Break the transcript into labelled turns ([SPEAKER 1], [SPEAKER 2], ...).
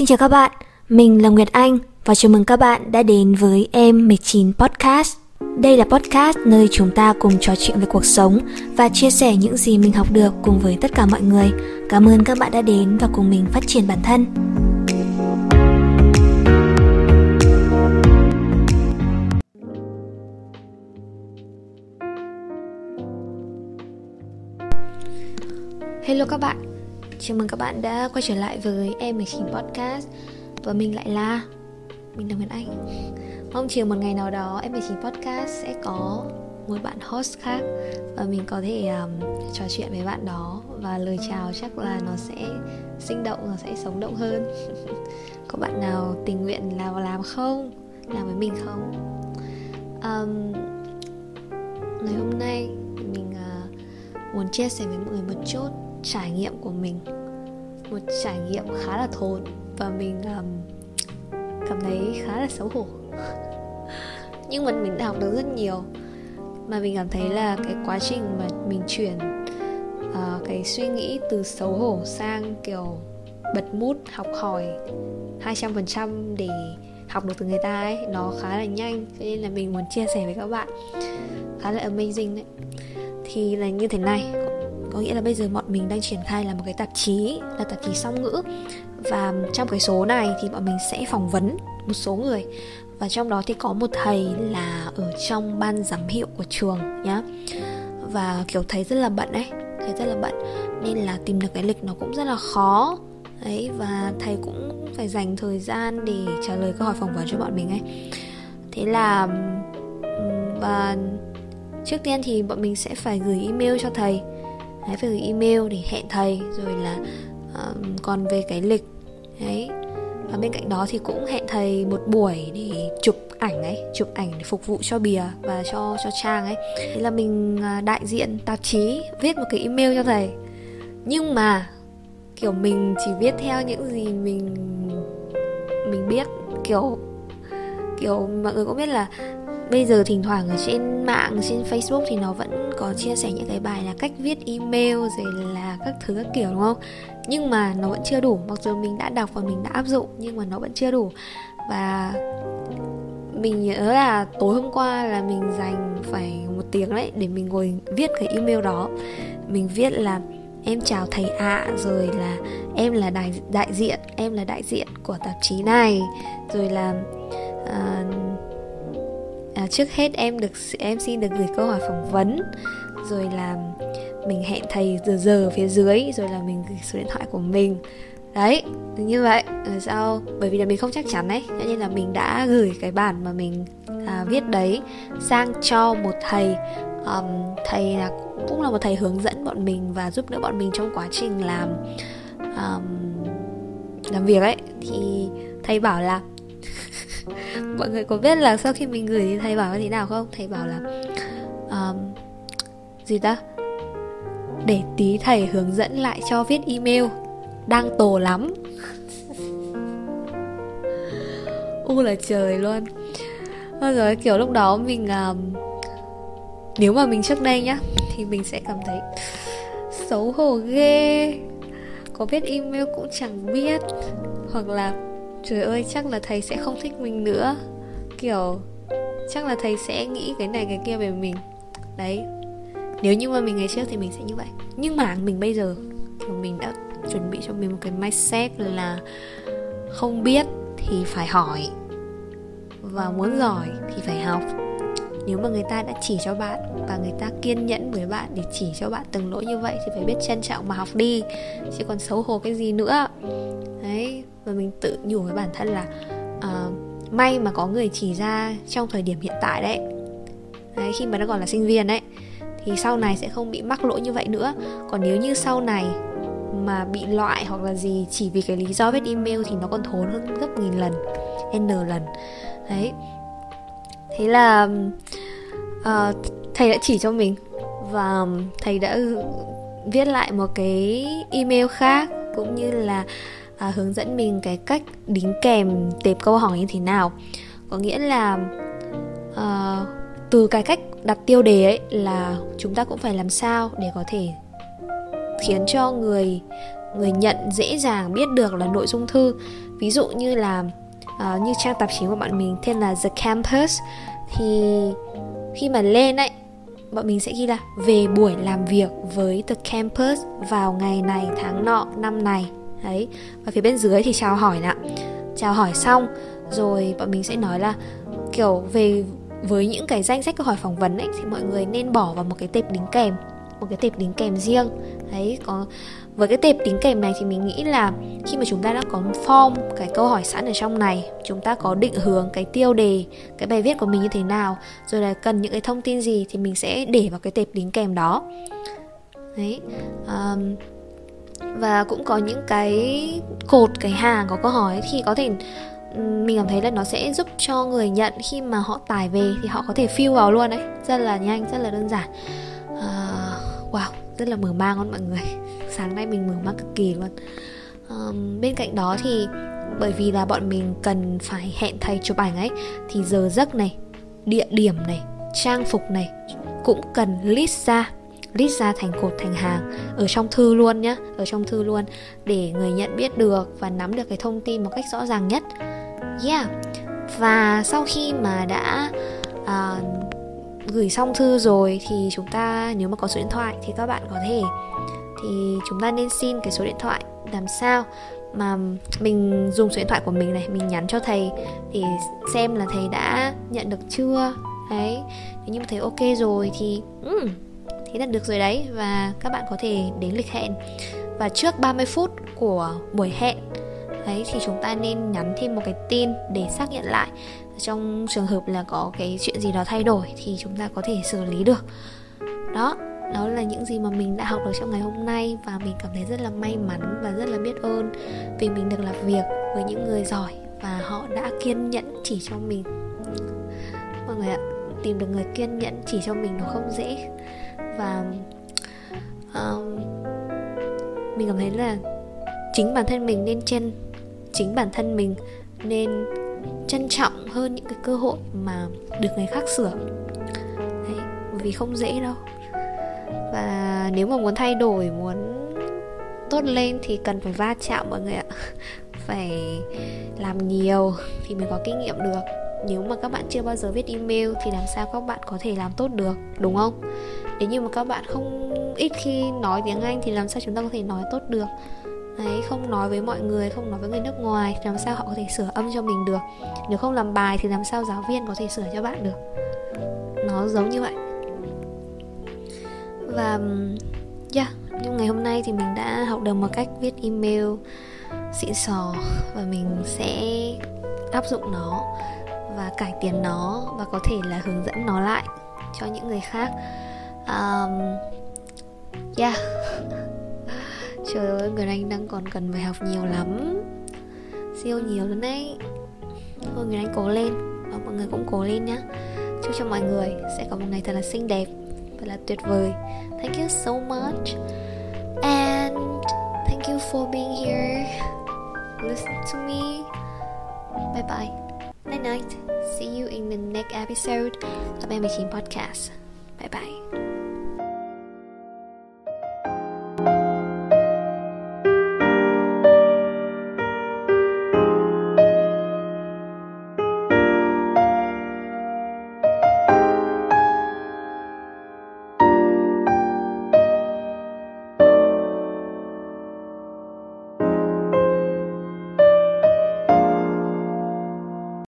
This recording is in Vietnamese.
[SPEAKER 1] Xin chào các bạn, mình là Nguyệt Anh và chào mừng các bạn đã đến với Em 19 Podcast. Đây là podcast nơi chúng ta cùng trò chuyện về cuộc sống và chia sẻ những gì mình học được cùng với tất cả mọi người. Cảm ơn các bạn đã đến và cùng mình phát triển bản thân. Hello các bạn, chào mừng các bạn đã quay trở lại với em 19 Podcast Và mình lại là, mình là Nguyễn Anh Mong chiều một ngày nào đó em 19 Podcast sẽ có một bạn host khác Và mình có thể um, trò chuyện với bạn đó Và lời chào chắc là nó sẽ sinh động, nó sẽ sống động hơn Có bạn nào tình nguyện nào làm không? Làm với mình không? Um, ngày hôm nay mình uh, muốn chia sẻ với mọi người một chút trải nghiệm của mình. Một trải nghiệm khá là thốn và mình um, cảm thấy khá là xấu hổ. Nhưng mà mình đã học được rất nhiều. Mà mình cảm thấy là cái quá trình mà mình chuyển uh, cái suy nghĩ từ xấu hổ sang kiểu bật mút học hỏi 200% để học được từ người ta ấy nó khá là nhanh. Cho nên là mình muốn chia sẻ với các bạn. Khá là amazing đấy. Thì là như thế này có nghĩa là bây giờ bọn mình đang triển khai là một cái tạp chí, là tạp chí song ngữ. Và trong cái số này thì bọn mình sẽ phỏng vấn một số người. Và trong đó thì có một thầy là ở trong ban giám hiệu của trường nhá. Và kiểu thấy rất là bận ấy thấy rất là bận. Nên là tìm được cái lịch nó cũng rất là khó. Ấy và thầy cũng phải dành thời gian để trả lời câu hỏi phỏng vấn cho bọn mình ấy. Thế là và trước tiên thì bọn mình sẽ phải gửi email cho thầy đấy phải gửi email để hẹn thầy rồi là uh, còn về cái lịch đấy. Và bên cạnh đó thì cũng hẹn thầy một buổi để chụp ảnh ấy chụp ảnh để phục vụ cho bìa và cho cho trang ấy. Thế là mình à, đại diện tạp chí viết một cái email cho thầy. Nhưng mà kiểu mình chỉ viết theo những gì mình mình biết kiểu kiểu mọi người cũng biết là bây giờ thỉnh thoảng ở trên mạng trên facebook thì nó vẫn có chia sẻ những cái bài là cách viết email rồi là các thứ các kiểu đúng không? Nhưng mà nó vẫn chưa đủ. Mặc dù mình đã đọc và mình đã áp dụng nhưng mà nó vẫn chưa đủ. Và mình nhớ là tối hôm qua là mình dành phải một tiếng đấy để mình ngồi viết cái email đó. Mình viết là em chào thầy ạ à, rồi là em là đại đại diện em là đại diện của tạp chí này. Rồi là uh, à, trước hết em được em xin được gửi câu hỏi phỏng vấn rồi là mình hẹn thầy giờ giờ phía dưới rồi là mình gửi số điện thoại của mình. Đấy như vậy. Rồi sau bởi vì là mình không chắc chắn đấy cho nên là mình đã gửi cái bản mà mình à, viết đấy sang cho một thầy. Um, thầy là cũng là một thầy hướng dẫn bọn mình và giúp đỡ bọn mình trong quá trình làm um, làm việc ấy. Thì thầy bảo là mọi người có biết là sau khi mình gửi thì thầy bảo như thế nào không? Thầy bảo là um, gì ta? Để tí thầy hướng dẫn lại cho viết email. Đang tổ lắm. U là trời luôn. Thôi rồi kiểu lúc đó mình um, nếu mà mình trước đây nhá thì mình sẽ cảm thấy xấu hổ ghê. Có viết email cũng chẳng biết. Hoặc là trời ơi, chắc là thầy sẽ không thích mình nữa. Kiểu, chắc là thầy sẽ nghĩ cái này, cái kia về mình. Đấy. Nếu như mà mình ngày trước thì mình sẽ như vậy. Nhưng mà mình bây giờ, kiểu mình đã chuẩn bị cho mình một cái mindset là không biết thì phải hỏi. Và muốn giỏi thì phải học. Nếu mà người ta đã chỉ cho bạn và người ta kiên nhẫn với bạn để chỉ cho bạn từng lỗi như vậy thì phải biết trân trọng mà học đi. Chứ còn xấu hổ cái gì nữa và mình tự nhủ với bản thân là uh, may mà có người chỉ ra trong thời điểm hiện tại đấy. Đấy khi mà nó còn là sinh viên đấy thì sau này sẽ không bị mắc lỗi như vậy nữa. Còn nếu như sau này mà bị loại hoặc là gì chỉ vì cái lý do viết email thì nó còn thốn hơn gấp nghìn lần n lần. Đấy. Thế là uh, thầy đã chỉ cho mình và thầy đã viết lại một cái email khác cũng như là à, hướng dẫn mình cái cách đính kèm tệp câu hỏi như thế nào. Có nghĩa là uh, từ cái cách đặt tiêu đề ấy là chúng ta cũng phải làm sao để có thể khiến cho người người nhận dễ dàng biết được là nội dung thư. Ví dụ như là uh, như trang tạp chí của bọn mình tên là The Campus thì khi mà lên ấy bọn mình sẽ ghi là về buổi làm việc với The Campus vào ngày này tháng nọ năm này đấy. Và phía bên dưới thì chào hỏi nè. Chào hỏi xong rồi bọn mình sẽ nói là kiểu về với những cái danh sách câu hỏi phỏng vấn ấy thì mọi người nên bỏ vào một cái tệp đính kèm một cái tệp đính kèm riêng. Đấy có với cái tệp đính kèm này thì mình nghĩ là khi mà chúng ta đã có form cái câu hỏi sẵn ở trong này chúng ta có định hướng cái tiêu đề cái bài viết của mình như thế nào rồi là cần những cái thông tin gì thì mình sẽ để vào cái tệp đính kèm đó. Đấy um, và cũng có những cái cột cái hàng có câu hỏi thì có thể ừ, mình cảm thấy là nó sẽ giúp cho người nhận khi mà họ tải về thì họ có thể fill vào luôn đấy rất là nhanh rất là đơn giản. Uh, wow rất là mở mang luôn mọi người. Sáng nay mình mở mang cực kỳ luôn. Uh, bên cạnh đó thì bởi vì là bọn mình cần phải hẹn thầy chụp ảnh ấy thì giờ giấc này địa điểm này trang phục này cũng cần list ra list ra thành cột thành hàng ở trong thư luôn nhé ở trong thư luôn để người nhận biết được và nắm được cái thông tin một cách rõ ràng nhất. Yeah. Và sau khi mà đã uh, gửi xong thư rồi thì chúng ta nếu mà có số điện thoại thì các bạn có thể thì chúng ta nên xin cái số điện thoại làm sao mà mình dùng số điện thoại của mình này mình nhắn cho thầy thì xem là thầy đã nhận được chưa. Đấy nếu như mà thầy ok rồi thì um, thế là được rồi đấy và các bạn có thể đến lịch hẹn. Và trước 30 phút của buổi hẹn, đấy, thì chúng ta nên nhắn thêm một cái tin để xác nhận lại. Trong trường hợp là có cái chuyện gì đó thay đổi thì chúng ta có thể xử lý được. Đó đó là những gì mà mình đã học được trong ngày hôm nay và mình cảm thấy rất là may mắn và rất là biết ơn vì mình được làm việc với những người giỏi và họ đã kiên nhẫn chỉ cho mình. Mọi người ạ, tìm được người kiên nhẫn chỉ cho mình nó không dễ và uh, mình cảm thấy là chính bản thân mình nên chân chính bản thân mình nên trân trọng hơn những cái cơ hội mà được người khác sửa. Đấy, vì không dễ đâu. Và nếu mà muốn thay đổi muốn tốt lên thì cần phải va chạm mọi người ạ. Phải làm nhiều thì mới có kinh nghiệm được. Nếu mà các bạn chưa bao giờ viết email thì làm sao các bạn có thể làm tốt được đúng không? Nếu như mà các bạn không ít khi nói tiếng anh thì làm sao chúng ta có thể nói tốt được? Đấy, không nói với mọi người, không nói với người nước ngoài thì làm sao họ có thể sửa âm cho mình được? Nếu không làm bài thì làm sao giáo viên có thể sửa cho bạn được? Nó giống như vậy. Và, yeah, nhưng ngày hôm nay thì mình đã học được một cách viết email, xịn sò và mình sẽ áp dụng nó và cải tiến nó và có thể là hướng dẫn nó lại cho những người khác um, yeah. Trời ơi người anh đang còn cần phải học nhiều lắm. Siêu nhiều luôn đấy. Thôi người anh cố lên. Và mọi người cũng cố lên nhá. Chúc cho mọi người sẽ có một ngày thật là xinh đẹp và là tuyệt vời. Thank you so much. And thank you for being here. Listen to me. Bye bye. Night night. See you in the next episode of M19 podcast. Bye bye.